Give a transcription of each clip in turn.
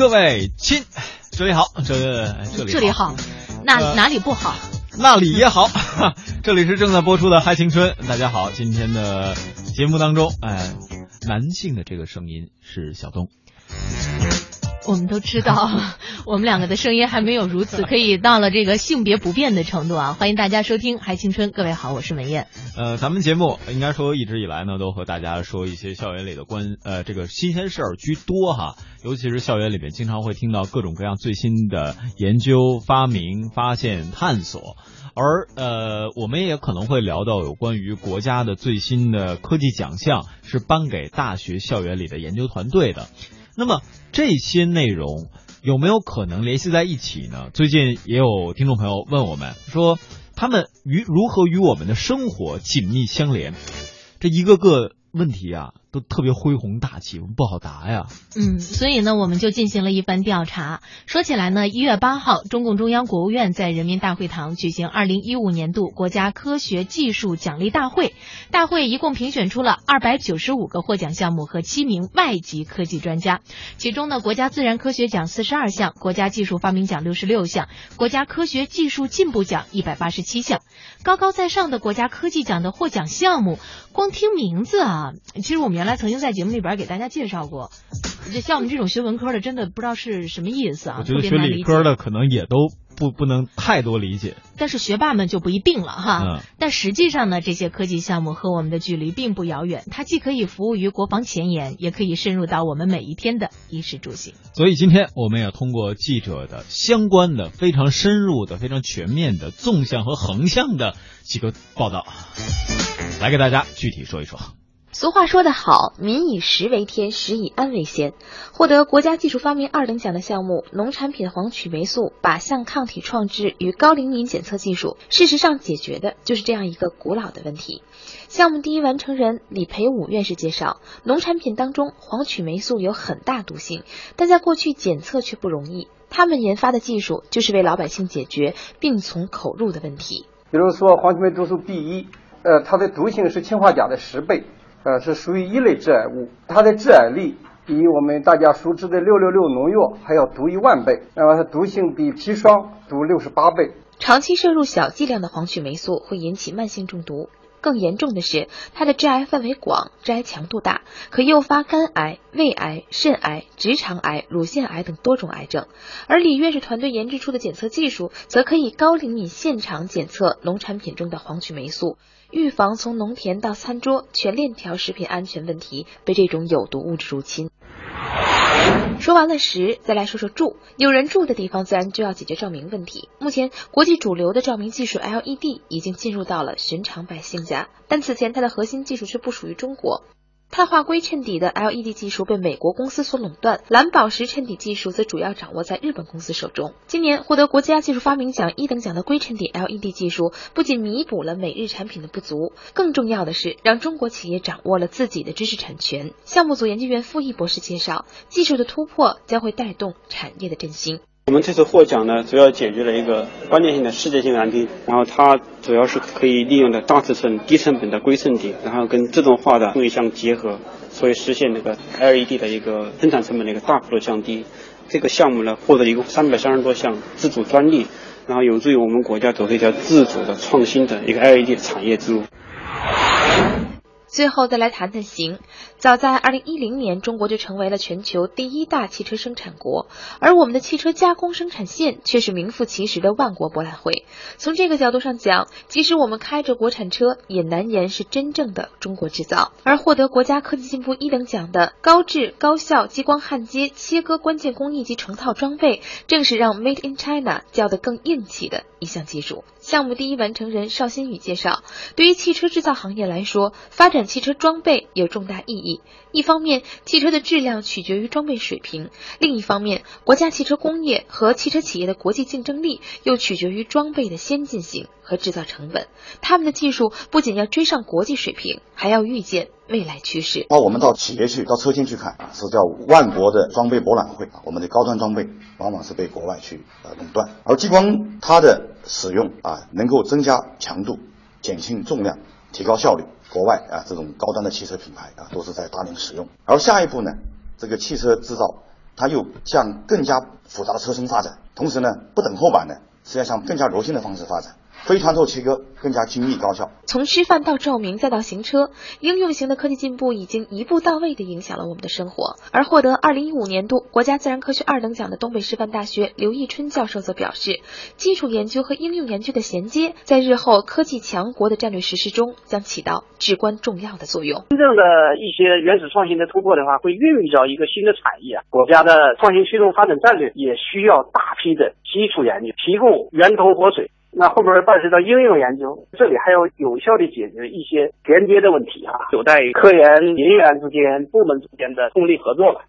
各位亲，这里好，这这里这里好，那、呃哪里不好？那里也好，这里是正在播出的《嗨青春》，大家好，今天的节目当中，哎，男性的这个声音是小东，我们都知道，我们两个的声音还没有如此 可以到了这个性别不变的程度啊！欢迎大家收听《嗨青春》，各位好，我是文艳。呃，咱们节目应该说一直以来呢，都和大家说一些校园里的关呃这个新鲜事儿居多哈，尤其是校园里面经常会听到各种各样最新的研究、发明、发现、探索，而呃我们也可能会聊到有关于国家的最新的科技奖项是颁给大学校园里的研究团队的，那么这些内容。有没有可能联系在一起呢？最近也有听众朋友问我们说，他们与如何与我们的生活紧密相连？这一个个问题啊，都特别恢宏大气，我们不好答呀。嗯，所以呢，我们就进行了一番调查。说起来呢，一月八号，中共中央、国务院在人民大会堂举行二零一五年度国家科学技术奖励大会。大会一共评选出了二百九十五个获奖项目和七名外籍科技专家，其中呢，国家自然科学奖四十二项，国家技术发明奖六十六项，国家科学技术进步奖一百八十七项。高高在上的国家科技奖的获奖项目，光听名字啊，其实我们原来曾经在节目里边给大家介绍过。这像我们这种学文科的，真的不知道是什么意思啊，我觉得学理科的可能也都不不能太多理解。但是学霸们就不一定了哈。嗯但实际上呢，这些科技项目和我们的距离并不遥远，它既可以服务于国防前沿，也可以深入到我们每一天的衣食住行。所以今天我们也通过记者的相关的、非常深入的、非常全面的纵向和横向的几个报道，来给大家具体说一说。俗话说得好，民以食为天，食以安为先。获得国家技术发明二等奖的项目农产品黄曲霉素靶向抗体创制与高灵敏检测技术，事实上解决的就是这样一个古老的问题。项目第一完成人李培武院士介绍，农产品当中黄曲霉素有很大毒性，但在过去检测却不容易。他们研发的技术就是为老百姓解决病从口入的问题。比如说黄曲霉素 B 一，呃，它的毒性是氰化钾的十倍，呃，是属于一类致癌物，它的致癌力比我们大家熟知的六六六农药还要毒一万倍，那么它毒性比砒霜毒六十八倍。长期摄入小剂量的黄曲霉素会引起慢性中毒，更严重的是，它的致癌范围广、致癌强度大，可诱发肝癌、胃癌、肾癌、直肠癌、乳腺癌等多种癌症。而李院士团队研制出的检测技术，则可以高灵敏现场检测农产品中的黄曲霉素，预防从农田到餐桌全链条食品安全问题被这种有毒物质入侵。说完了食，再来说说住。有人住的地方，自然就要解决照明问题。目前，国际主流的照明技术 LED 已经进入到了寻常百姓家，但此前它的核心技术却不属于中国。碳化硅衬底的 LED 技术被美国公司所垄断，蓝宝石衬底技术则主要掌握在日本公司手中。今年获得国家技术发明奖一等奖的硅衬底 LED 技术，不仅弥补了美日产品的不足，更重要的是让中国企业掌握了自己的知识产权。项目组研究员傅毅博士介绍，技术的突破将会带动产业的振兴。我们这次获奖呢，主要解决了一个关键性的世界性难题，然后它主要是可以利用的大尺寸、低成本的硅衬底，然后跟自动化的工艺相结合，所以实现那个 LED 的一个生产成本的一个大幅度降低。这个项目呢，获得一共三百三十多项自主专利，然后有助于我们国家走这条自主的创新的一个 LED 产业之路。最后再来谈谈行。早在二零一零年，中国就成为了全球第一大汽车生产国，而我们的汽车加工生产线却是名副其实的万国博览会。从这个角度上讲，即使我们开着国产车，也难言是真正的中国制造。而获得国家科技进步一等奖的高质高效激光焊接、切割关键工艺及成套装备，正是让 Made in China 叫得更硬气的一项技术。项目第一完成人邵新宇介绍，对于汽车制造行业来说，发展汽车装备有重大意义。一方面，汽车的质量取决于装备水平；另一方面，国家汽车工业和汽车企业的国际竞争力又取决于装备的先进性和制造成本。他们的技术不仅要追上国际水平，还要预见未来趋势。那我们到企业去，到车间去看啊，是叫万国的装备博览会啊。我们的高端装备往往是被国外去呃垄断，而激光它的使用啊，能够增加强度、减轻重量、提高效率。国外啊，这种高端的汽车品牌啊，都是在大量使用。而下一步呢，这个汽车制造它又向更加复杂的车身发展，同时呢，不等厚板呢，是要向更加柔性的方式发展。非穿透切割更加精密高效。从吃饭到照明再到行车，应用型的科技进步已经一步到位地影响了我们的生活。而获得二零一五年度国家自然科学二等奖的东北师范大学刘义春教授则表示，基础研究和应用研究的衔接，在日后科技强国的战略实施中将起到至关重要的作用。真正的一些原始创新的突破的话，会孕育着一个新的产业。国家的创新驱动发展战略也需要大批的基础研究，提供源头活水。那后边伴随着应用研究，这里还要有效的解决一些连接的问题啊，有待于科研人员之间、部门之间的通力合作吧。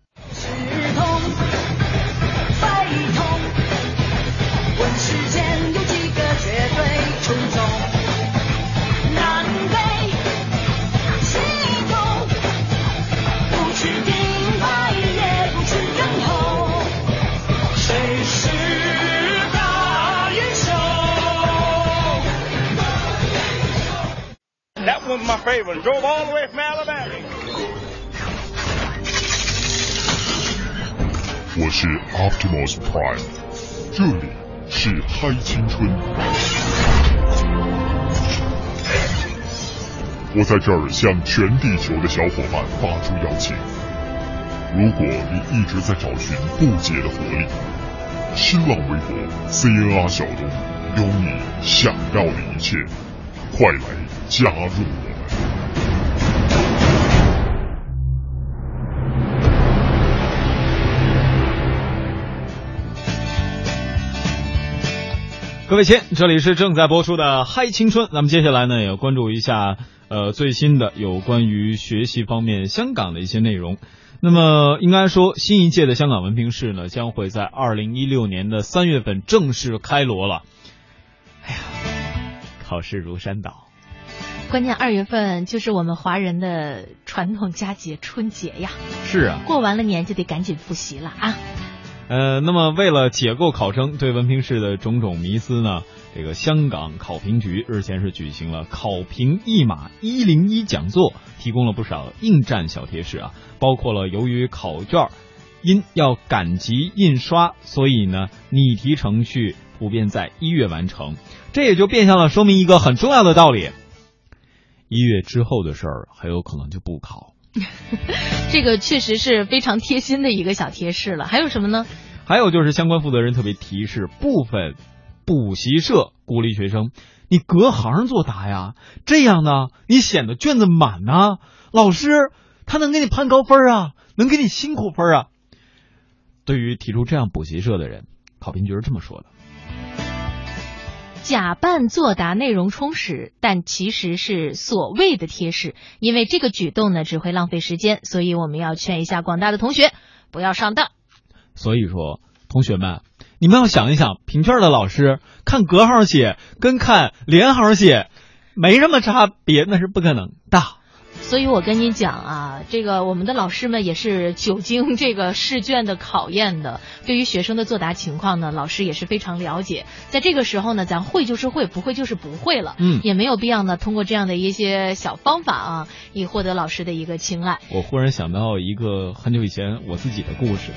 问世间有几个绝对。My favorite. Drove all the way from Alabama. 我是 Optimus Prime，这里是嗨青春。我在这儿向全地球的小伙伴发出邀请：如果你一直在找寻不解的活力，新浪微博 CNR 小东有你想要的一切，快来！加入我们！各位亲，这里是正在播出的《嗨青春》。咱们接下来呢，也关注一下呃最新的有关于学习方面香港的一些内容。那么，应该说，新一届的香港文凭试呢，将会在二零一六年的三月份正式开锣了。哎呀，考试如山倒。关键二月份就是我们华人的传统佳节春节呀，是啊，过完了年就得赶紧复习了啊。呃，那么为了解构考生对文凭试的种种迷思呢，这个香港考评局日前是举行了考评一码一零一讲座，提供了不少应战小贴士啊，包括了由于考卷因要赶集印刷，所以呢拟题程序普遍在一月完成，这也就变相了说明一个很重要的道理。一月之后的事儿，很有可能就不考。这个确实是非常贴心的一个小贴士了。还有什么呢？还有就是相关负责人特别提示，部分补习社鼓励学生，你隔行作答呀，这样呢，你显得卷子满呢，老师他能给你判高分啊，能给你辛苦分啊。对于提出这样补习社的人，考评局是这么说的。假扮作答内容充实，但其实是所谓的贴士。因为这个举动呢，只会浪费时间，所以我们要劝一下广大的同学不要上当。所以说，同学们，你们要想一想，评卷的老师看隔行写跟看连行写没什么差别，那是不可能的。所以我跟你讲啊，这个我们的老师们也是久经 这个试卷的考验的，对于学生的作答情况呢，老师也是非常了解。在这个时候呢，咱会就是会，不会就是不会了，嗯，也没有必要呢，通过这样的一些小方法啊，以获得老师的一个青睐。我忽然想到一个很久以前我自己的故事。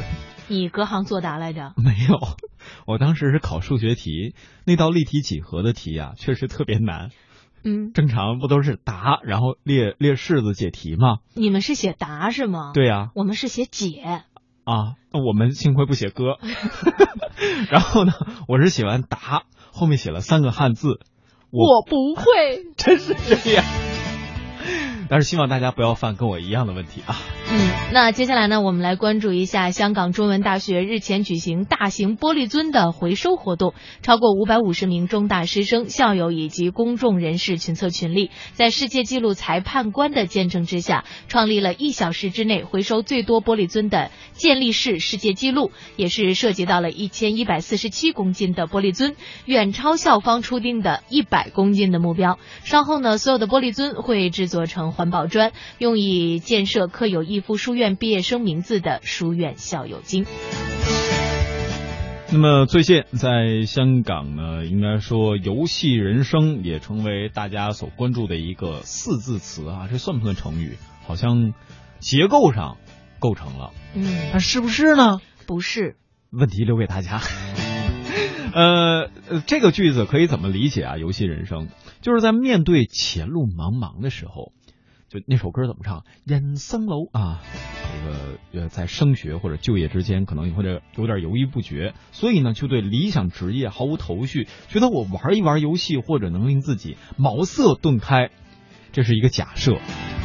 你隔行作答来着？没有，我当时是考数学题，那道立体几何的题啊，确实特别难。嗯，正常不都是答，然后列列式子解题吗？你们是写答是吗？对呀，我们是写解。啊，那我们幸亏不写歌。然后呢，我是写完答，后面写了三个汉字。我不会，真是这样。但是希望大家不要犯跟我一样的问题啊。嗯，那接下来呢，我们来关注一下香港中文大学日前举行大型玻璃樽的回收活动，超过五百五十名中大师生、校友以及公众人士群策群力，在世界纪录裁判官的见证之下，创立了一小时之内回收最多玻璃樽的建立式世界纪录，也是涉及到了一千一百四十七公斤的玻璃樽，远超校方初定的一百公斤的目标。稍后呢，所有的玻璃樽会制作成环保砖，用以建设刻有一附书院毕业生名字的书院校友金。那么最近在香港呢，应该说游戏人生也成为大家所关注的一个四字词啊，这算不算成语？好像结构上构成了，嗯，但是不是呢？不是。问题留给大家。呃，这个句子可以怎么理解啊？游戏人生就是在面对前路茫茫的时候，就那首歌怎么唱？人生楼啊，这个呃，在升学或者就业之间，可能或者有点犹豫不决，所以呢，就对理想职业毫无头绪，觉得我玩一玩游戏或者能令自己茅塞顿开，这是一个假设。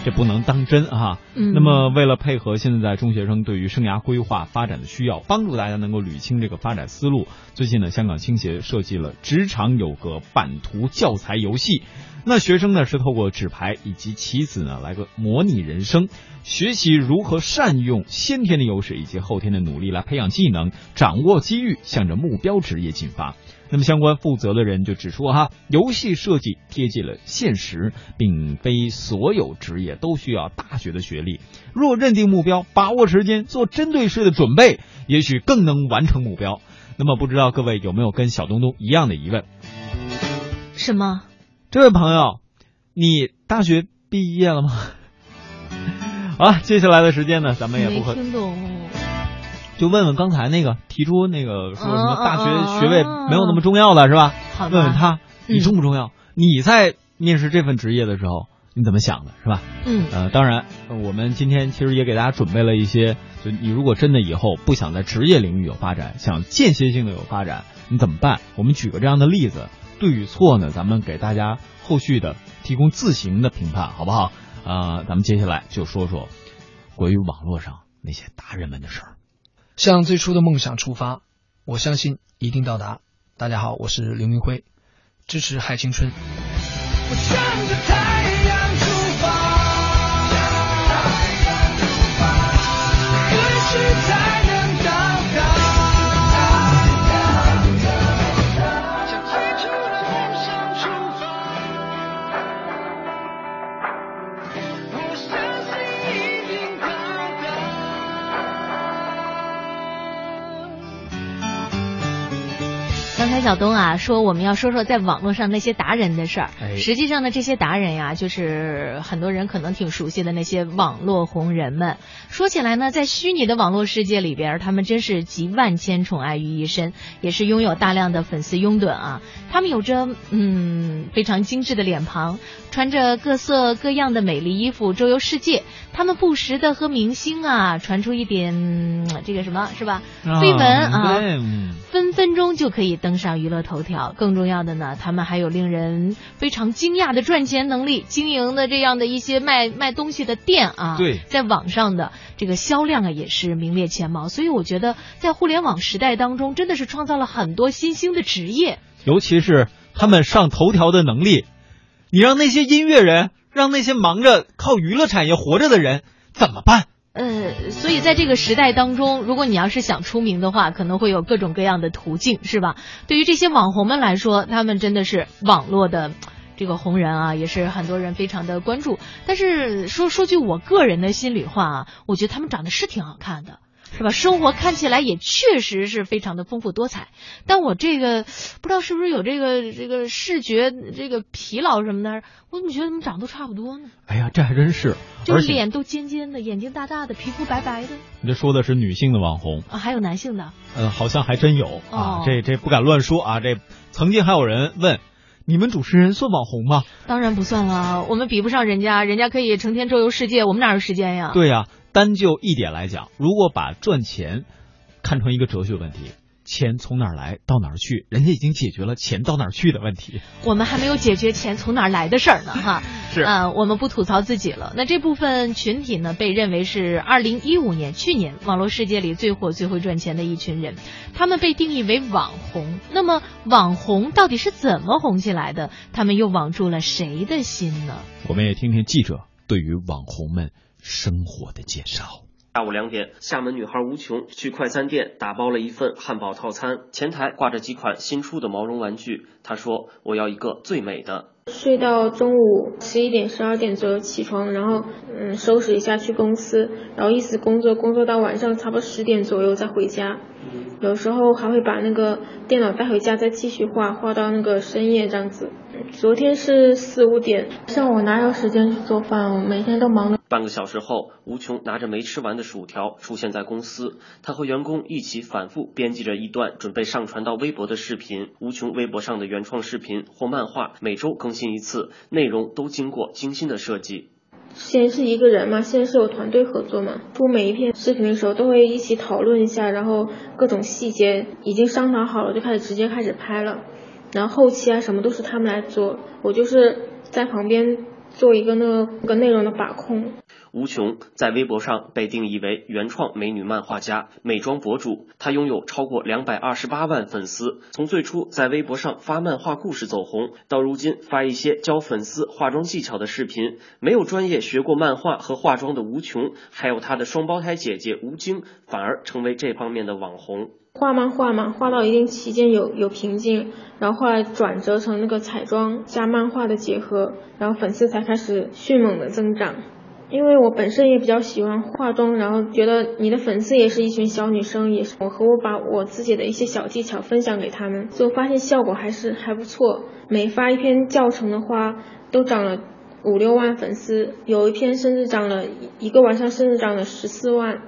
这不能当真啊！那么，为了配合现在中学生对于生涯规划发展的需要，帮助大家能够捋清这个发展思路，最近呢，香港青协设计了职场有个版图教材游戏。那学生呢是透过纸牌以及棋子呢来个模拟人生，学习如何善用先天的优势以及后天的努力来培养技能，掌握机遇，向着目标职业进发。那么相关负责的人就指出哈，游戏设计贴近了现实，并非所有职业都需要大学的学历。若认定目标，把握时间，做针对式的准备，也许更能完成目标。那么不知道各位有没有跟小东东一样的疑问？什么？这位朋友，你大学毕业了吗？好，接下来的时间呢，咱们也不和。听懂。就问问刚才那个提出那个说什么大学学位没有那么重要的是吧？问问他你重不重要？你在面试这份职业的时候你怎么想的是吧？嗯呃，当然我们今天其实也给大家准备了一些，就你如果真的以后不想在职业领域有发展，想间歇性的有发展，你怎么办？我们举个这样的例子，对与错呢？咱们给大家后续的提供自行的评判，好不好？啊，咱们接下来就说说关于网络上那些大人们的事儿。向最初的梦想出发，我相信一定到达。大家好，我是刘明辉，支持嗨青春。小东啊，说我们要说说在网络上那些达人的事儿。哎，实际上呢，这些达人呀，就是很多人可能挺熟悉的那些网络红人们。说起来呢，在虚拟的网络世界里边，他们真是集万千宠爱于一身，也是拥有大量的粉丝拥趸啊。他们有着嗯非常精致的脸庞，穿着各色各样的美丽衣服，周游世界。他们不时的和明星啊传出一点这个什么是吧？绯闻啊，分分钟就可以登上娱乐头条。更重要的呢，他们还有令人非常惊讶的赚钱能力，经营的这样的一些卖卖东西的店啊，对，在网上的这个销量啊也是名列前茅。所以我觉得，在互联网时代当中，真的是创造了很多新兴的职业，尤其是他们上头条的能力。你让那些音乐人。让那些忙着靠娱乐产业活着的人怎么办？呃，所以在这个时代当中，如果你要是想出名的话，可能会有各种各样的途径，是吧？对于这些网红们来说，他们真的是网络的这个红人啊，也是很多人非常的关注。但是说说句我个人的心里话啊，我觉得他们长得是挺好看的。是吧？生活看起来也确实是非常的丰富多彩，但我这个不知道是不是有这个这个视觉这个疲劳什么的，我怎么觉得怎么长得都差不多呢？哎呀，这还真是，就脸都尖尖的，眼睛大大的，皮肤白白的。你这说的是女性的网红啊？还有男性的？嗯，好像还真有啊。这这不敢乱说啊。这曾经还有人问，你们主持人算网红吗？当然不算了，我们比不上人家，人家可以成天周游世界，我们哪有时间呀？对呀。单就一点来讲，如果把赚钱看成一个哲学问题，钱从哪儿来到哪儿去，人家已经解决了钱到哪儿去的问题。我们还没有解决钱从哪儿来的事儿呢，哈。是啊，我们不吐槽自己了。那这部分群体呢，被认为是二零一五年去年网络世界里最火最会赚钱的一群人，他们被定义为网红。那么网红到底是怎么红起来的？他们又网住了谁的心呢？我们也听听记者对于网红们。生活的介绍。下午两点，厦门女孩吴琼去快餐店打包了一份汉堡套餐，前台挂着几款新出的毛绒玩具。她说：“我要一个最美的。”睡到中午十一点、十二点左右起床，然后嗯收拾一下去公司，然后一直工作工作到晚上差不多十点左右再回家。有时候还会把那个电脑带回家再继续画，画到那个深夜这样子。昨天是四五点，像我哪有时间去做饭？我每天都忙的。半个小时后，吴琼拿着没吃完的薯条出现在公司，他和员工一起反复编辑着一段准备上传到微博的视频。吴琼微博上的原创视频或漫画每周更新一次，内容都经过精心的设计。先是一个人嘛，现在是有团队合作嘛。出每一篇视频的时候，都会一起讨论一下，然后各种细节已经商讨好了，就开始直接开始拍了。然后后期啊什么都是他们来做，我就是在旁边做一个那个内容的把控。吴琼在微博上被定义为原创美女漫画家、美妆博主，她拥有超过两百二十八万粉丝。从最初在微博上发漫画故事走红，到如今发一些教粉丝化妆技巧的视频，没有专业学过漫画和化妆的吴琼，还有她的双胞胎姐姐吴京，反而成为这方面的网红。画漫画嘛，画到一定期间有有瓶颈，然后后来转折成那个彩妆加漫画的结合，然后粉丝才开始迅猛的增长。因为我本身也比较喜欢化妆，然后觉得你的粉丝也是一群小女生，也是我和我把我自己的一些小技巧分享给他们，就发现效果还是还不错。每发一篇教程的话，都涨了五六万粉丝，有一篇甚至涨了一个晚上，甚至涨了十四万。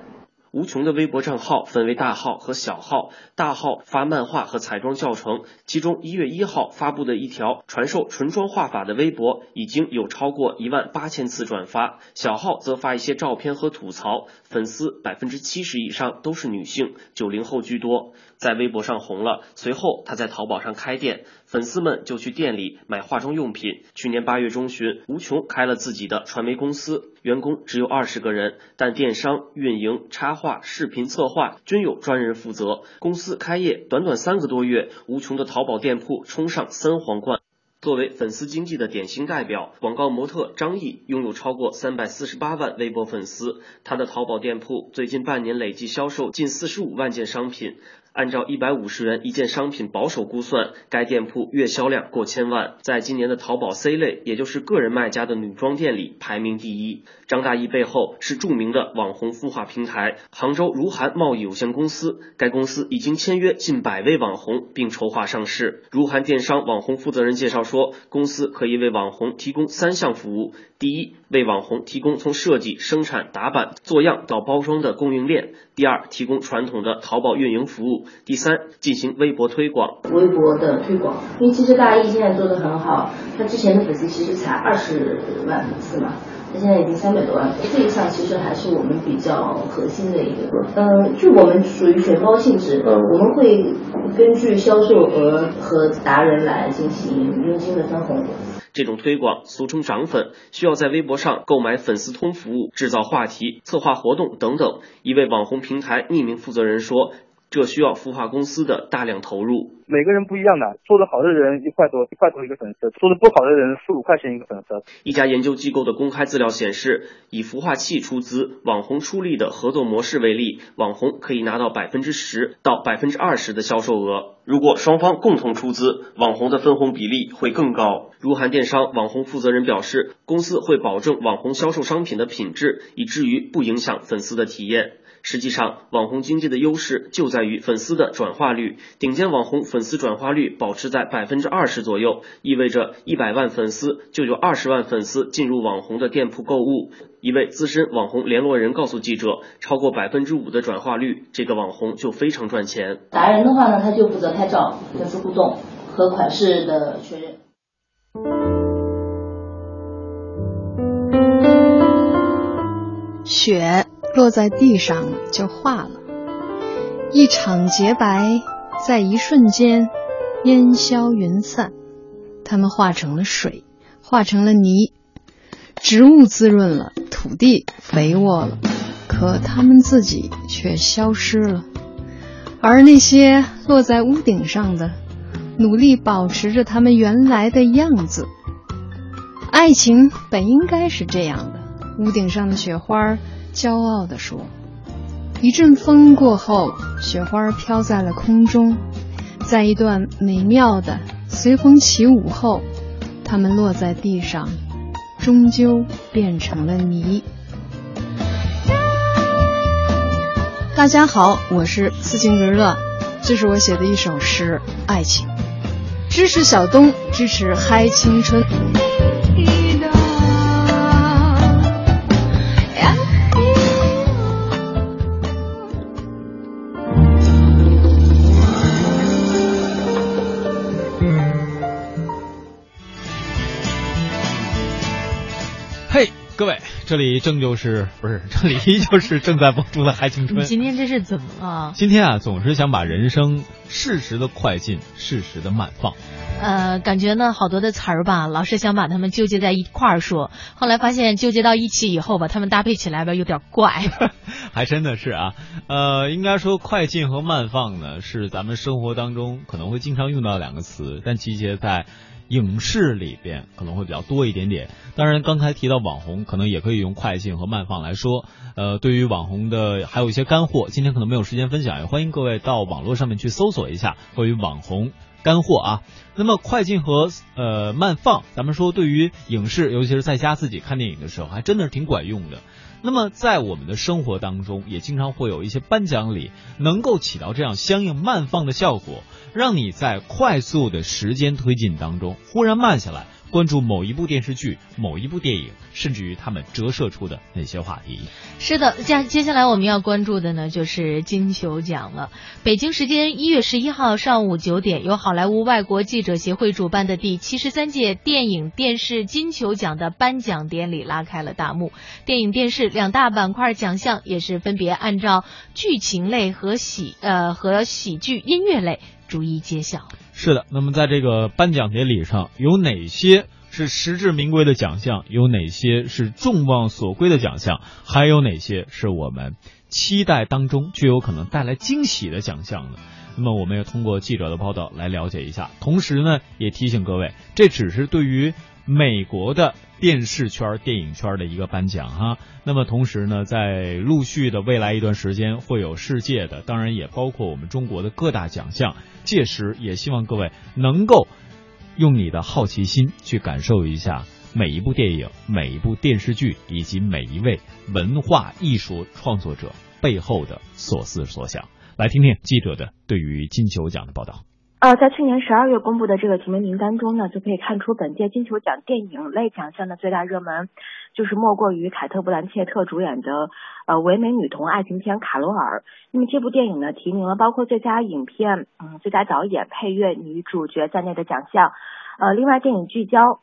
吴琼的微博账号分为大号和小号，大号发漫画和彩妆教程，其中一月一号发布的一条传授唇妆画法的微博已经有超过一万八千次转发，小号则发一些照片和吐槽，粉丝百分之七十以上都是女性，九零后居多。在微博上红了，随后他在淘宝上开店，粉丝们就去店里买化妆用品。去年八月中旬，吴琼开了自己的传媒公司，员工只有二十个人，但电商、运营、插画、视频策划均有专人负责。公司开业短短三个多月，吴琼的淘宝店铺冲上三皇冠。作为粉丝经济的典型代表，广告模特张译拥有超过三百四十八万微博粉丝，他的淘宝店铺最近半年累计销售近四十五万件商品。按照一百五十元一件商品保守估算，该店铺月销量过千万，在今年的淘宝 C 类，也就是个人卖家的女装店里排名第一。张大奕背后是著名的网红孵化平台杭州如涵贸易有限公司，该公司已经签约近百位网红，并筹划上市。如涵电商网红负责人介绍说，公司可以为网红提供三项服务：第一，为网红提供从设计、生产、打版、做样到包装的供应链；第二，提供传统的淘宝运营服务。第三，进行微博推广。微博的推广，因为其实大一现在做的很好，他之前的粉丝其实才二十万粉丝嘛，他现在已经三百多万。这一项其实还是我们比较核心的一个。嗯，就我们属于全包性质，我们会根据销售额和达人来进行佣金的分红。这种推广俗称涨粉，需要在微博上购买粉丝通服务、制造话题、策划活动等等。一位网红平台匿名负责人说。这需要孵化公司的大量投入。每个人不一样的，做得好的人一块多，一块多一个粉丝；做得不好的人四五块钱一个粉丝。一家研究机构的公开资料显示，以孵化器出资、网红出力的合作模式为例，网红可以拿到百分之十到百分之二十的销售额。如果双方共同出资，网红的分红比例会更高。如涵电商网红负责人表示，公司会保证网红销售商品的品质，以至于不影响粉丝的体验。实际上，网红经济的优势就在于粉丝的转化率。顶尖网红粉丝转化率保持在百分之二十左右，意味着一百万粉丝就有二十万粉丝进入网红的店铺购物。一位资深网红联络人告诉记者，超过百分之五的转化率，这个网红就非常赚钱。达人的话呢，他就负责拍照、粉丝互动和款式的确认。雪。落在地上就化了，一场洁白在一瞬间烟消云散，它们化成了水，化成了泥，植物滋润了，土地肥沃了，可它们自己却消失了。而那些落在屋顶上的，努力保持着它们原来的样子。爱情本应该是这样的，屋顶上的雪花。骄傲地说：“一阵风过后，雪花飘在了空中，在一段美妙的随风起舞后，它们落在地上，终究变成了泥。”大家好，我是斯琴格乐，这是我写的一首诗《爱情》，支持小东，支持嗨青春。各位，这里正就是不是这里依旧是正在播出的《嗨青春》。你今天这是怎么了？今天啊，总是想把人生适时的快进，适时的慢放。呃，感觉呢，好多的词儿吧，老是想把它们纠结在一块儿说，后来发现纠结到一起以后吧，它们搭配起来吧有点怪。还真的是啊，呃，应该说快进和慢放呢，是咱们生活当中可能会经常用到两个词，但集结在。影视里边可能会比较多一点点，当然刚才提到网红，可能也可以用快进和慢放来说。呃，对于网红的还有一些干货，今天可能没有时间分享，也欢迎各位到网络上面去搜索一下关于网红干货啊。那么快进和呃慢放，咱们说对于影视，尤其是在家自己看电影的时候，还真的是挺管用的。那么在我们的生活当中，也经常会有一些颁奖礼，能够起到这样相应慢放的效果。让你在快速的时间推进当中忽然慢下来，关注某一部电视剧、某一部电影，甚至于他们折射出的那些话题。是的，接接下来我们要关注的呢，就是金球奖了。北京时间一月十一号上午九点，由好莱坞外国记者协会主办的第七十三届电影电视金球奖的颁奖典礼拉开了大幕。电影电视两大板块奖项也是分别按照剧情类和喜呃和喜剧音乐类。逐一揭晓。是的，那么在这个颁奖典礼上，有哪些是实至名归的奖项？有哪些是众望所归的奖项？还有哪些是我们期待当中具有可能带来惊喜的奖项呢？那么，我们也通过记者的报道来了解一下。同时呢，也提醒各位，这只是对于。美国的电视圈、电影圈的一个颁奖哈，那么同时呢，在陆续的未来一段时间会有世界的，当然也包括我们中国的各大奖项。届时也希望各位能够用你的好奇心去感受一下每一部电影、每一部电视剧以及每一位文化艺术创作者背后的所思所想。来听听记者的对于金球奖的报道。呃，在去年十二月公布的这个提名名单中呢，就可以看出本届金球奖电影类奖项的最大热门，就是莫过于凯特·布兰切特主演的呃唯美女童爱情片《卡罗尔》。那么这部电影呢，提名了包括最佳影片、嗯最佳导演、配乐、女主角在内的奖项。呃，另外电影聚焦《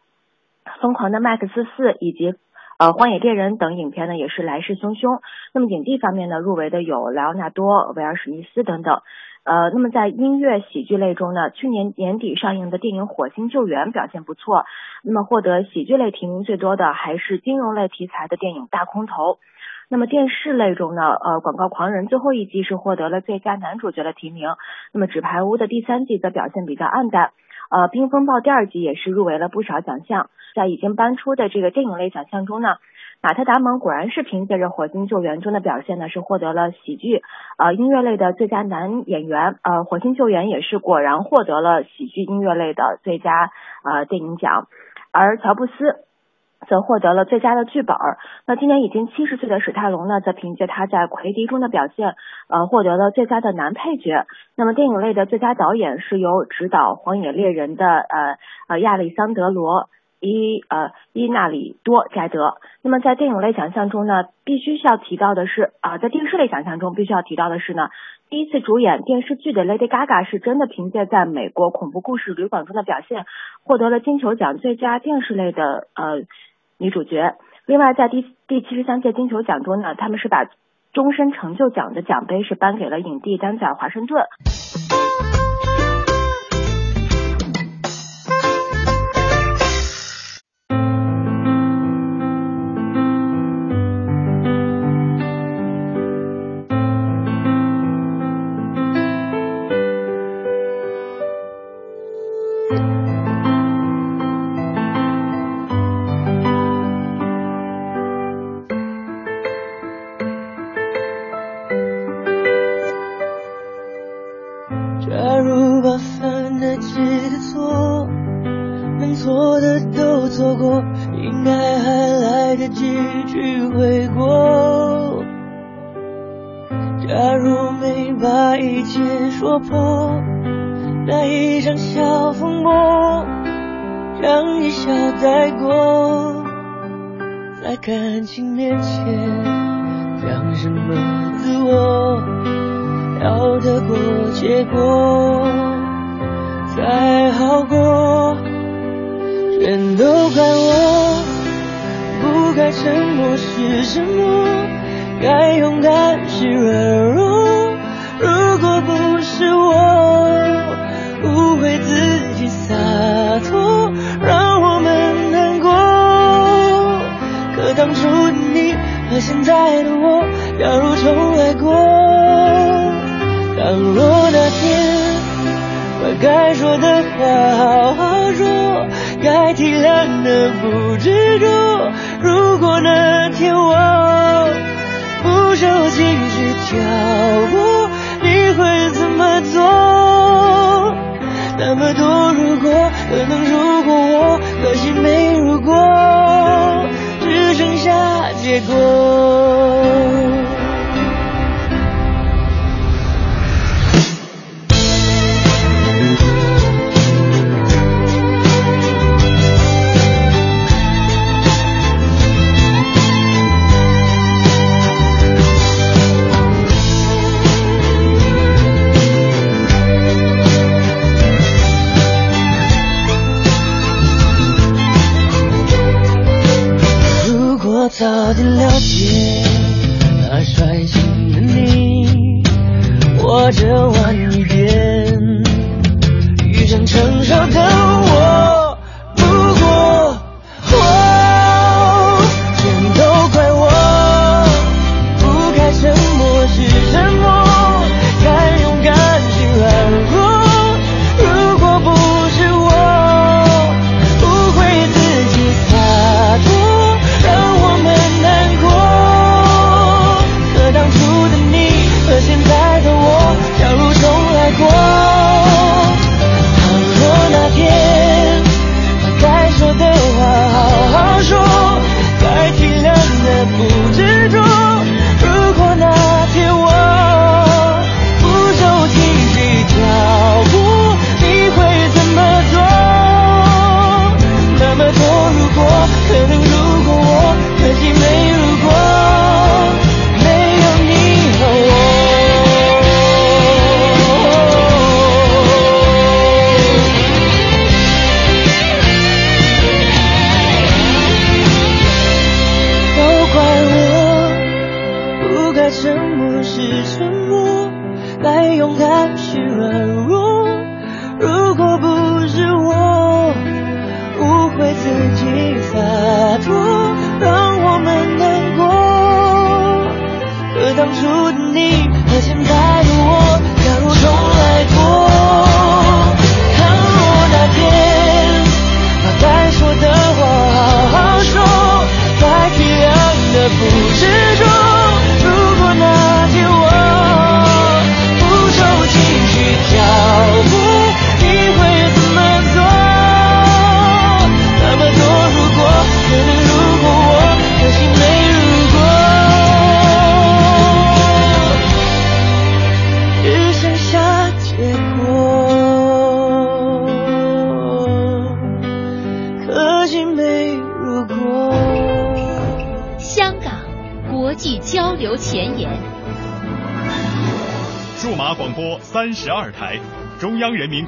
疯狂的麦克斯四》以及呃《荒野猎人》等影片呢，也是来势汹汹。那么影帝方面呢，入围的有莱昂纳多、威尔史密斯等等。呃，那么在音乐喜剧类中呢，去年年底上映的电影《火星救援》表现不错。那么获得喜剧类提名最多的还是金融类题材的电影《大空头》。那么电视类中呢，呃，《广告狂人》最后一季是获得了最佳男主角的提名。那么《纸牌屋》的第三季则表现比较暗淡。呃，《冰风暴》第二季也是入围了不少奖项。在已经颁出的这个电影类奖项中呢。马特·达蒙果然是凭借着《火星救援》中的表现呢，是获得了喜剧、呃音乐类的最佳男演员。呃，《火星救援》也是果然获得了喜剧音乐类的最佳呃电影奖，而乔布斯则获得了最佳的剧本。那今年已经七十岁的史泰龙呢，则凭借他在《奎迪》中的表现，呃，获得了最佳的男配角。那么电影类的最佳导演是由指导《荒野猎人》的呃呃亚历桑德罗。伊呃伊纳里多摘得。那么在电影类奖项中呢，必须需要提到的是啊，在电视类奖项中必须要提到的是呢，第一次主演电视剧的 Lady Gaga 是真的凭借在美国恐怖故事旅馆中的表现，获得了金球奖最佳电视类的呃女主角。另外在第第七十三届金球奖中呢，他们是把终身成就奖的奖杯是颁给了影帝丹泽尔华盛顿。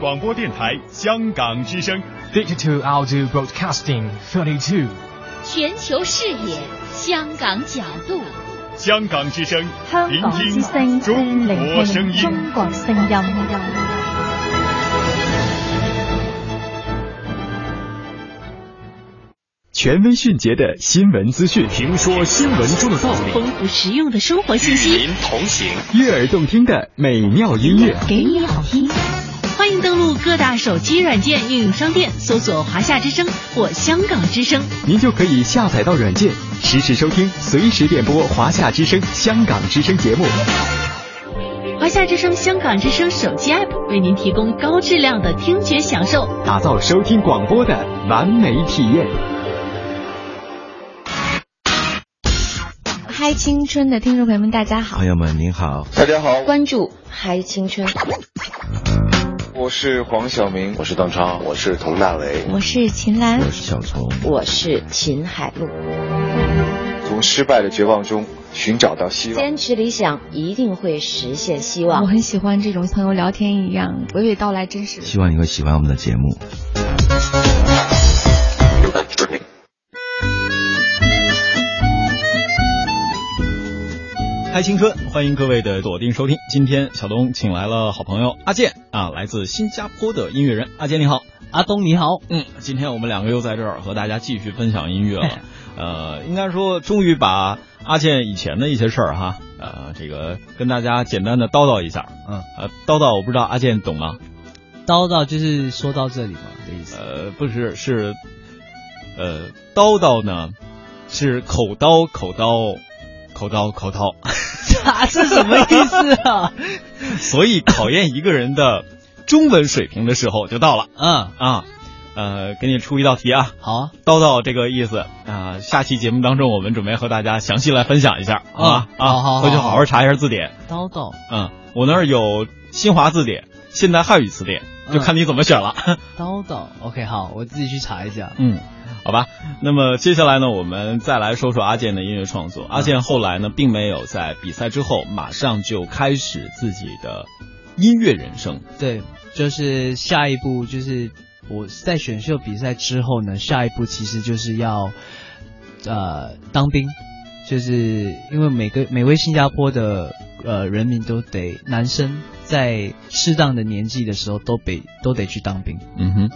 广播电台香港之声，Digital Audio Broadcasting Thirty Two，全球视野，香港角度，香港之声，香港之声，中国声音，中国声音。权威迅捷的新闻资讯，评说新闻中的道理，丰富实用的生活信息，与您同行，悦耳动听的美妙音乐，给你好听。各大手机软件应用商店，搜索“华夏之声”或“香港之声”，您就可以下载到软件，实时收听，随时点播华夏之声、香港之声节目。华夏之声、香港之声手机 App 为您提供高质量的听觉享受，打造收听广播的完美体验。嗨青春的听众朋友们，大家好，朋友们您好，大家好，关注嗨青春。我是黄晓明，我是邓超，我是佟大为，我是秦岚，我是小虫，我是秦海璐。从失败的绝望中寻找到希望，坚持理想一定会实现希望。我很喜欢这种朋友聊天一样娓娓道来，真实。希望你会喜欢我们的节目。嗨青春，欢迎各位的锁定收听。今天小东请来了好朋友阿健啊，来自新加坡的音乐人。阿健你好，阿东你好。嗯，今天我们两个又在这儿和大家继续分享音乐了。呃，应该说终于把阿健以前的一些事儿哈，呃，这个跟大家简单的叨叨一下。嗯，呃，叨叨我不知道阿健懂吗？叨叨就是说到这里嘛的意思。呃，不是，是呃，叨叨呢是口叨口刀。口刀口刀，啊，是什么意思啊？所以考验一个人的中文水平的时候就到了。嗯啊，呃，给你出一道题啊。好啊，叨叨这个意思啊，下期节目当中我们准备和大家详细来分享一下好吧啊，好，回去好好查一下字典。叨叨，嗯，我那儿有新华字典、现代汉语词典，就看你怎么选了。叨叨，OK，好，我自己去查一下。嗯。好吧，那么接下来呢，我们再来说说阿健的音乐创作。阿健后来呢，并没有在比赛之后马上就开始自己的音乐人生。对，就是下一步就是我在选秀比赛之后呢，下一步其实就是要呃当兵，就是因为每个每位新加坡的呃人民都得男生在适当的年纪的时候都得都得去当兵。嗯哼，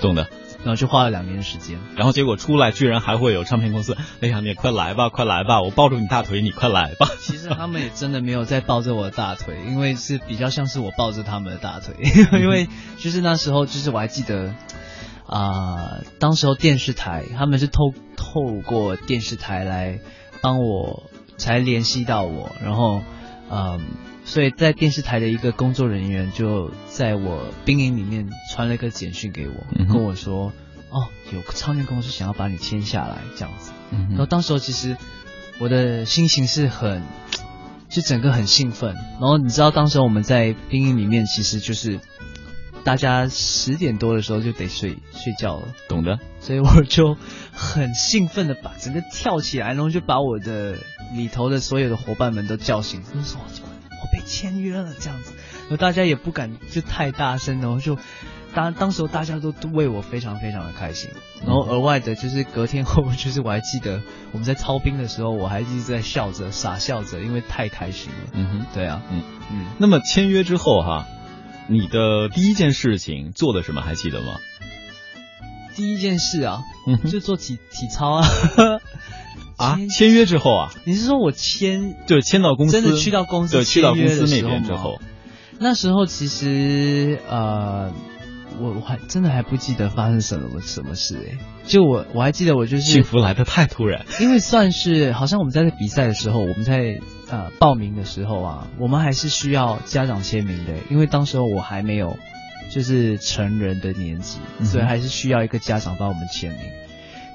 懂的。然后就花了两年时间，然后结果出来居然还会有唱片公司，哎呀，你快来吧，快来吧，我抱住你大腿，你快来吧。其实他们也真的没有在抱着我的大腿，因为是比较像是我抱着他们的大腿，因为就是那时候就是我还记得啊、呃，当时候电视台他们是透透过电视台来帮我才联系到我，然后嗯。所以在电视台的一个工作人员就在我兵营里面传了一个简讯给我，嗯、跟我说：“哦，有唱片公司想要把你签下来，这样子。嗯”然后当时候其实我的心情是很，就整个很兴奋。然后你知道，当时我们在兵营里面，其实就是大家十点多的时候就得睡睡觉了，懂的。所以我就很兴奋的把整个跳起来，然后就把我的里头的所有的伙伴们都叫醒，就说。我被签约了，这样子，然后大家也不敢就太大声，然后就当当时大家都为我非常非常的开心，然后额外的就是隔天后，就是我还记得我们在操兵的时候，我还一直在笑着傻笑着，因为太开心了。嗯哼，对啊，嗯嗯。那么签约之后哈，你的第一件事情做的什么还记得吗？第一件事啊，嗯、就做体体操啊。啊！签约之后啊，你是说我签就是签到公司，真的去到公司，对，去到公司那边之后，那时候其实呃，我我还真的还不记得发生什么什么事哎，就我我还记得我就是幸福来的太突然，因为算是好像我们在比赛的时候，我们在呃报名的时候啊，我们还是需要家长签名的，因为当时候我还没有就是成人的年纪，嗯、所以还是需要一个家长帮我们签名。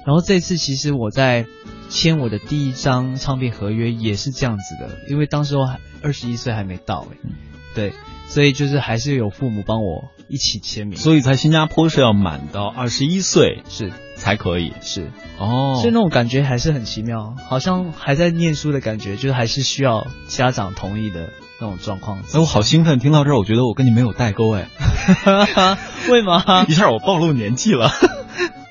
然后这次其实我在签我的第一张唱片合约也是这样子的，因为当时我二十一岁还没到哎，对，所以就是还是有父母帮我一起签名。所以在新加坡是要满到二十一岁是才可以，是哦，所以那种感觉还是很奇妙，好像还在念书的感觉，就是还是需要家长同意的那种状况。哎，我好兴奋，听到这儿，我觉得我跟你没有代沟哎，为嘛？一下我暴露年纪了。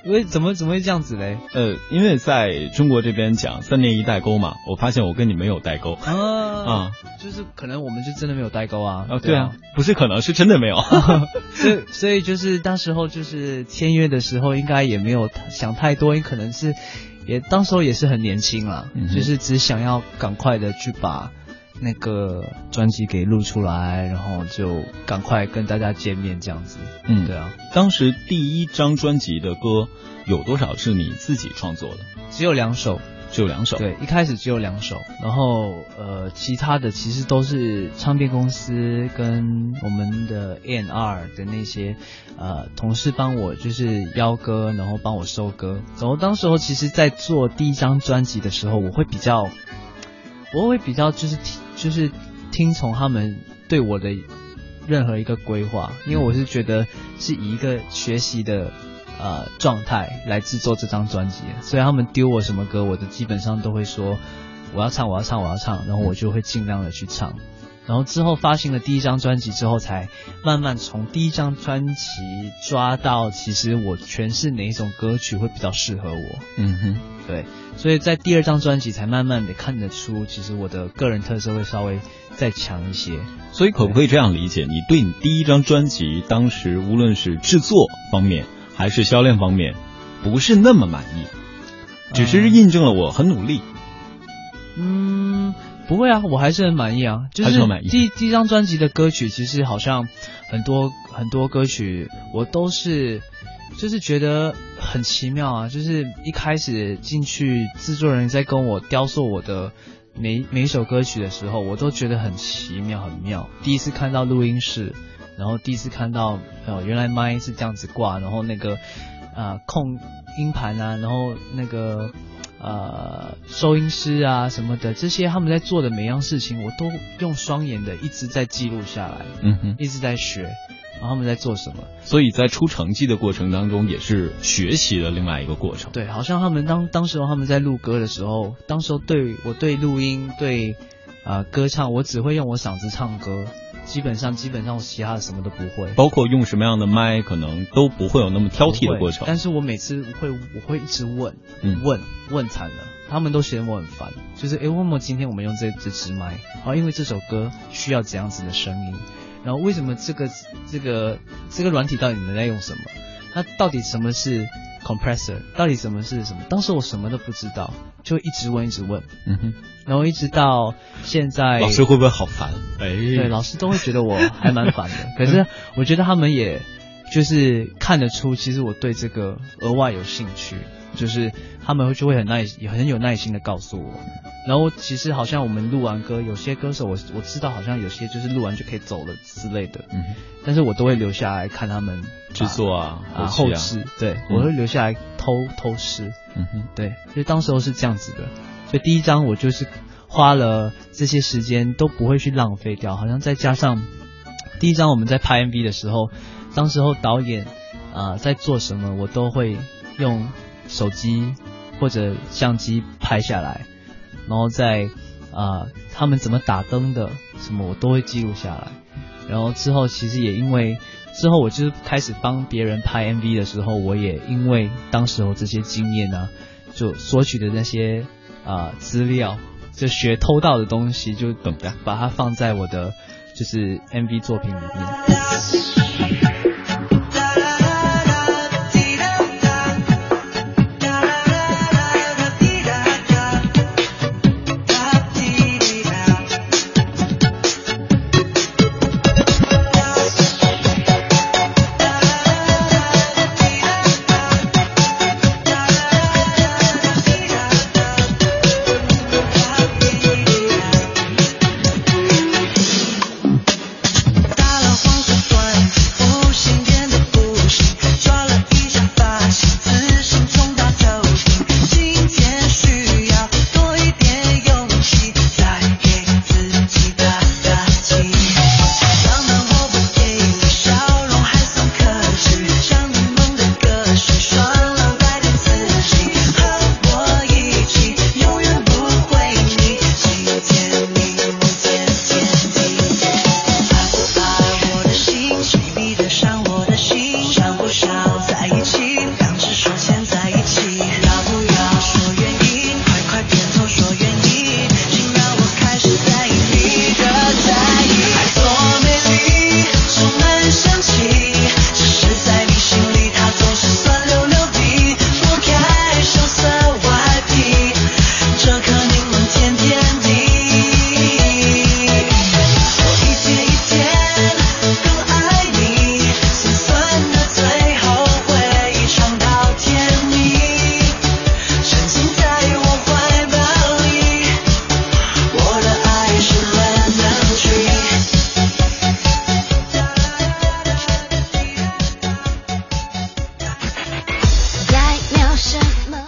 为怎么怎么会这样子嘞？呃，因为在中国这边讲三年一代沟嘛，我发现我跟你没有代沟啊啊，就是可能我们就真的没有代沟啊。啊，对啊，不是可能是真的没有。所以所以就是当时候就是签约的时候，应该也没有想太多，因可能是也当时候也是很年轻啦，嗯、就是只想要赶快的去把。那个专辑给录出来，然后就赶快跟大家见面这样子。嗯，对啊。当时第一张专辑的歌有多少是你自己创作的？只有两首，只有两首。对，一开始只有两首，然后呃，其他的其实都是唱片公司跟我们的 N R 的那些呃同事帮我就是邀歌，然后帮我收歌。然后当时候其实，在做第一张专辑的时候，我会比较。我会比较就是听就是听从他们对我的任何一个规划，因为我是觉得是以一个学习的呃状态来制作这张专辑，所以他们丢我什么歌，我都基本上都会说我要唱，我要唱，我要唱，然后我就会尽量的去唱。然后之后发行了第一张专辑之后，才慢慢从第一张专辑抓到，其实我诠释哪一种歌曲会比较适合我。嗯哼，对，所以在第二张专辑才慢慢的看得出，其实我的个人特色会稍微再强一些。所以可不可以这样理解？你对你第一张专辑当时无论是制作方面还是销量方面，不是那么满意，只是印证了我很努力。嗯。不会啊，我还是很满意啊。就是第第一张专辑的歌曲，其实好像很多很多歌曲，我都是就是觉得很奇妙啊。就是一开始进去，制作人在跟我雕塑我的每每一首歌曲的时候，我都觉得很奇妙很妙。第一次看到录音室，然后第一次看到哦，原来麦是这样子挂，然后那个啊控音盘啊，然后那个。呃，收音师啊什么的，这些他们在做的每样事情，我都用双眼的一直在记录下来，嗯哼，一直在学，然后他们在做什么，所以在出成绩的过程当中，也是学习的另外一个过程。对，好像他们当当时候他们在录歌的时候，当时候对我对录音对啊歌唱，我只会用我嗓子唱歌。基本上，基本上我其他的什么都不会，包括用什么样的麦，可能都不会有那么挑剔的过程。但是我每次会，我会一直问，问问惨了，他们都嫌我很烦。就是哎，为什么今天我们用这这支麦？啊，因为这首歌需要怎样子的声音？然后为什么这个这个这个软体到底能在用什么？那到底什么是 compressor？到底什么是什么？当时我什么都不知道，就一直问，一直问。嗯哼。然后一直到现在，老师会不会好烦？哎，对，老师都会觉得我还蛮烦的。可是我觉得他们也就是看得出，其实我对这个额外有兴趣，就是他们会就会很耐，也很有耐心的告诉我。然后其实好像我们录完歌，有些歌手我我知道，好像有些就是录完就可以走了之类的。嗯，但是我都会留下来看他们制作啊，啊后置，对我会留下来偷偷试。嗯哼，对，所以当时候是这样子的。所以第一张我就是花了这些时间都不会去浪费掉，好像再加上第一张我们在拍 MV 的时候，当时候导演啊在做什么，我都会用手机或者相机拍下来，然后在啊他们怎么打灯的什么我都会记录下来，然后之后其实也因为之后我就是开始帮别人拍 MV 的时候，我也因为当时候这些经验呢，就索取的那些。啊，资料就学偷盗的东西，就等着把它放在我的就是 MV 作品里面。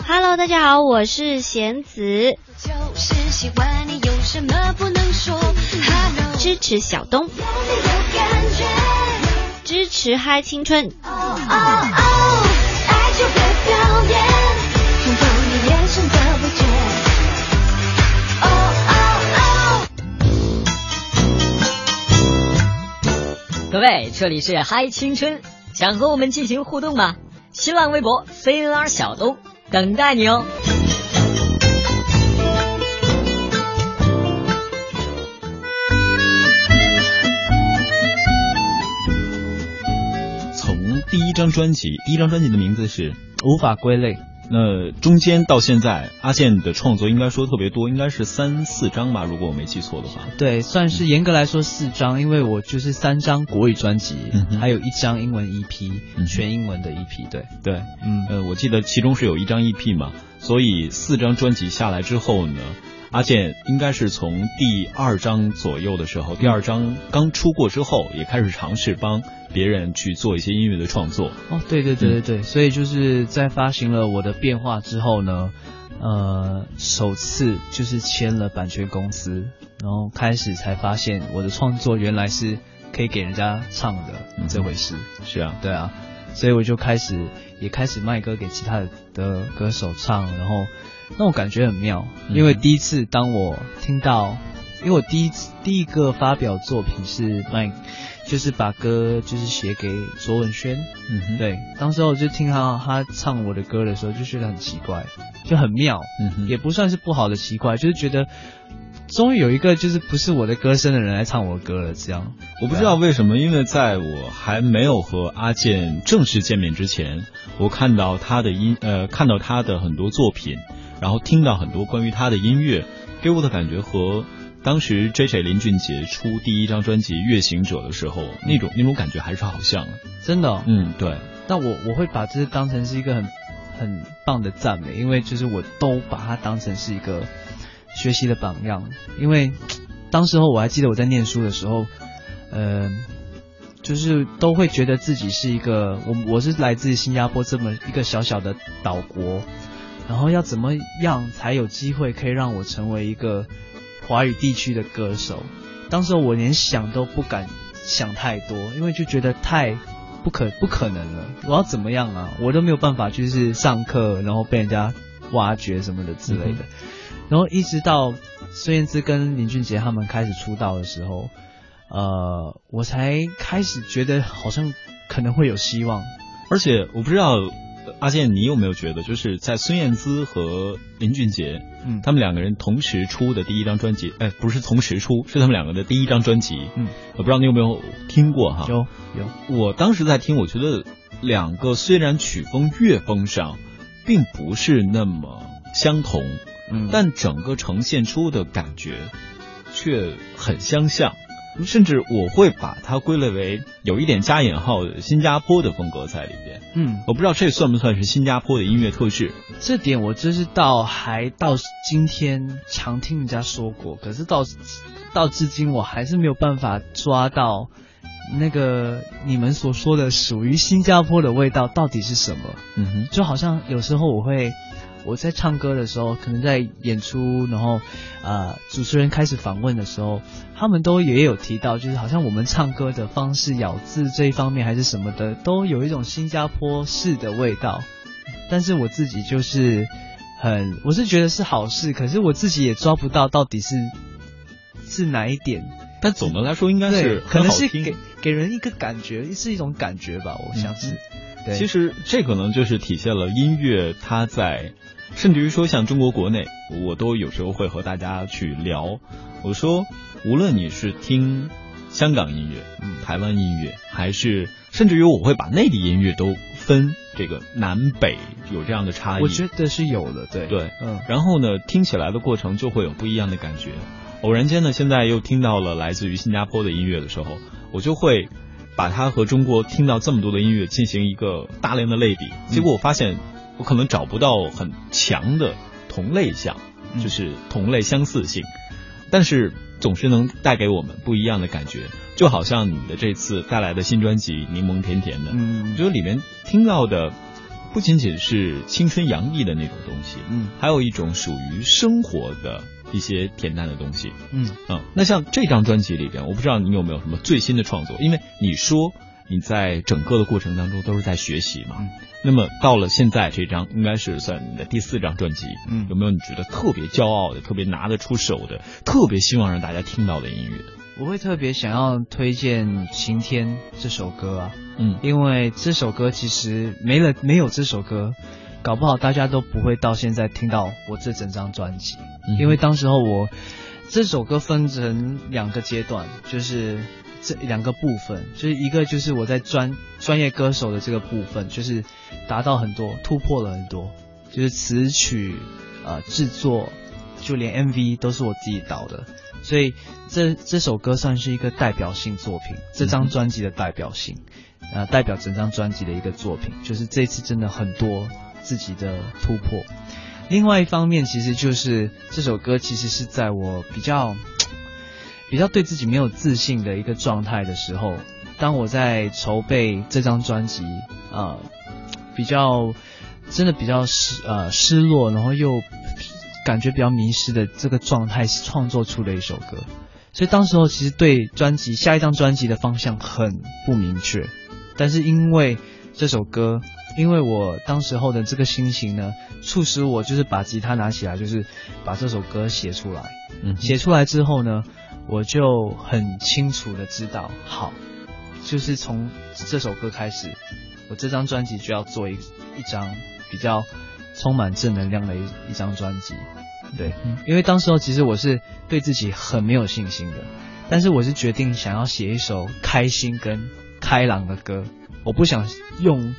大家好，我是贤子。就是喜欢你，有什么不能说？Hello，支持小东，有没有感觉？支持嗨青春。哦哦哦，爱就别表演，拥有你眼神的不觉。哦哦哦。各位，这里是嗨青春，想和我们进行互动吗？新浪微博 CNR 小东等待你哦。从第一张专辑，第一张专辑的名字是《无法归类》。那中间到现在，阿健的创作应该说特别多，应该是三四张吧，如果我没记错的话。对，算是严格来说四张，因为我就是三张国语专辑，嗯、还有一张英文 EP，、嗯、全英文的 EP。对对，嗯呃，我记得其中是有一张 EP 嘛，所以四张专辑下来之后呢。阿健应该是从第二章左右的时候，第二章刚出过之后，也开始尝试帮别人去做一些音乐的创作。哦，对对对对对，嗯、所以就是在发行了我的变化之后呢，呃，首次就是签了版权公司，然后开始才发现我的创作原来是可以给人家唱的这回事。嗯、是啊，对啊，所以我就开始也开始卖歌给其他的歌手唱，然后。那我感觉很妙，因为第一次当我听到，因为我第一次第一个发表作品是卖，就是把歌就是写给卓文萱，嗯哼，对，当时我就听他他唱我的歌的时候，就觉得很奇怪，就很妙，嗯哼，也不算是不好的奇怪，就是觉得终于有一个就是不是我的歌声的人来唱我歌了，这样，我不知道为什么，因为在我还没有和阿健正式见面之前，我看到他的音呃看到他的很多作品。然后听到很多关于他的音乐，给我的感觉和当时 J J 林俊杰出第一张专辑《月行者》的时候那种那种感觉还是好像的，真的、哦，嗯，对。那我我会把这当成是一个很很棒的赞美，因为就是我都把它当成是一个学习的榜样，因为 当时候我还记得我在念书的时候，呃。就是都会觉得自己是一个我我是来自新加坡这么一个小小的岛国。然后要怎么样才有机会可以让我成为一个华语地区的歌手？当时我连想都不敢想太多，因为就觉得太不可不可能了。我要怎么样啊？我都没有办法，就是上课然后被人家挖掘什么的之类的。然后一直到孙燕姿跟林俊杰他们开始出道的时候，呃，我才开始觉得好像可能会有希望。而且我不知道。阿健，你有没有觉得，就是在孙燕姿和林俊杰，嗯，他们两个人同时出的第一张专辑，哎，不是同时出，是他们两个的第一张专辑，嗯，我不知道你有没有听过哈？有有，我当时在听，我觉得两个虽然曲风乐风上并不是那么相同，嗯，但整个呈现出的感觉却很相像。甚至我会把它归类为有一点加引号的新加坡的风格在里边。嗯，我不知道这算不算是新加坡的音乐特质。这点我真是到还到今天常听人家说过，可是到到至今我还是没有办法抓到那个你们所说的属于新加坡的味道到底是什么。嗯哼，就好像有时候我会。我在唱歌的时候，可能在演出，然后，呃，主持人开始访问的时候，他们都也有提到，就是好像我们唱歌的方式、咬字这一方面还是什么的，都有一种新加坡式的味道。但是我自己就是很，我是觉得是好事，可是我自己也抓不到到底是是哪一点。但总的来说，应该是可能是给给人一个感觉，是一种感觉吧，我想是。嗯、其实这可能就是体现了音乐它在。甚至于说，像中国国内，我都有时候会和大家去聊。我说，无论你是听香港音乐、嗯、台湾音乐，还是甚至于我会把内地音乐都分这个南北有这样的差异。我觉得是有的，对对，嗯。然后呢，听起来的过程就会有不一样的感觉。偶然间呢，现在又听到了来自于新加坡的音乐的时候，我就会把它和中国听到这么多的音乐进行一个大量的类比。结果我发现。我可能找不到很强的同类项，就是同类相似性，但是总是能带给我们不一样的感觉。就好像你的这次带来的新专辑《柠檬甜甜的》，嗯，我觉得里面听到的不仅仅是青春洋溢的那种东西，嗯，还有一种属于生活的一些恬淡的东西，嗯嗯。那像这张专辑里边，我不知道你有没有什么最新的创作，因为你说你在整个的过程当中都是在学习嘛，嗯，那么到了现在这张应该是算你的第四张专辑，嗯，有没有你觉得特别骄傲的、特别拿得出手的、特别希望让大家听到的音乐？我会特别想要推荐《晴天》这首歌啊，嗯，因为这首歌其实没了没有这首歌，搞不好大家都不会到现在听到我这整张专辑，嗯、因为当时候我这首歌分成两个阶段，就是这两个部分，就是一个就是我在专专业歌手的这个部分，就是达到很多突破了很多，就是词曲呃制作，就连 MV 都是我自己导的。所以这这首歌算是一个代表性作品，这张专辑的代表性，呃，代表整张专辑的一个作品，就是这次真的很多自己的突破。另外一方面，其实就是这首歌其实是在我比较比较对自己没有自信的一个状态的时候，当我在筹备这张专辑，呃，比较真的比较失呃失落，然后又。感觉比较迷失的这个状态，创作出了一首歌，所以当时候其实对专辑下一张专辑的方向很不明确，但是因为这首歌，因为我当时候的这个心情呢，促使我就是把吉他拿起来，就是把这首歌写出来。嗯，写出来之后呢，我就很清楚的知道，好，就是从这首歌开始，我这张专辑就要做一一张比较充满正能量的一一张专辑。对，因为当时候其实我是对自己很没有信心的，但是我是决定想要写一首开心跟开朗的歌，我不想用，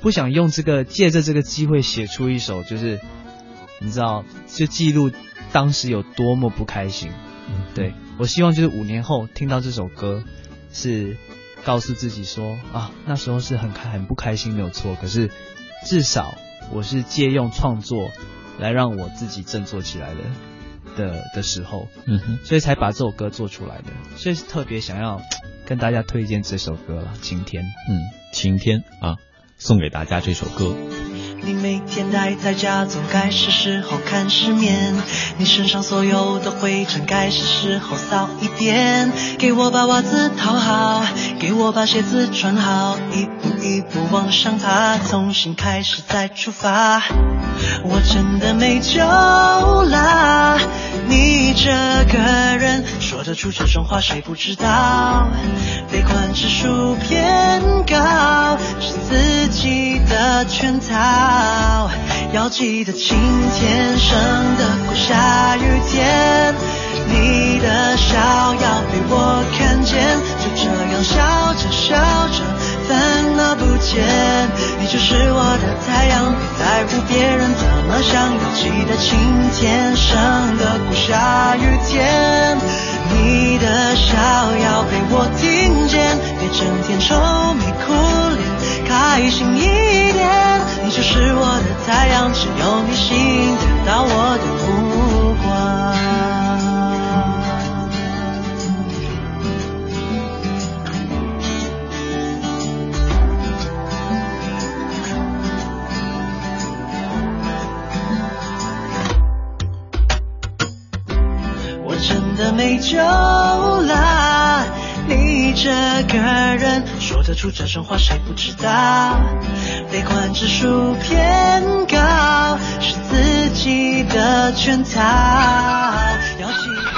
不想用这个借着这个机会写出一首就是，你知道，就记录当时有多么不开心。嗯，对我希望就是五年后听到这首歌，是告诉自己说啊，那时候是很开很不开心没有错，可是至少我是借用创作。来让我自己振作起来的的的时候，嗯哼，所以才把这首歌做出来的，所以是特别想要跟大家推荐这首歌了，《晴天》。嗯，晴天啊，送给大家这首歌。你每天待在家，总该是时候看世面。你身上所有的灰尘，该是时候扫一遍。给我把袜子套好，给我把鞋子穿好，一步一步往上爬，从新开始再出发。我真的没救啦！你这个人得出这种话，谁不知道？悲观指数偏高，是自己的圈套。要记得晴天生得过下雨天，你的笑要被我看见，就这样笑着笑着，烦恼不见。你就是我的太阳，别在乎别人怎么想。要记得晴天生得过下雨天，你的笑要被我听见，别整天愁眉苦脸，开心一点。你就是我的太阳，只有你吸引得到我的目光。没救了！你这个人说得出这种话，谁不知道？悲观指数偏高，是自己的圈套。要记。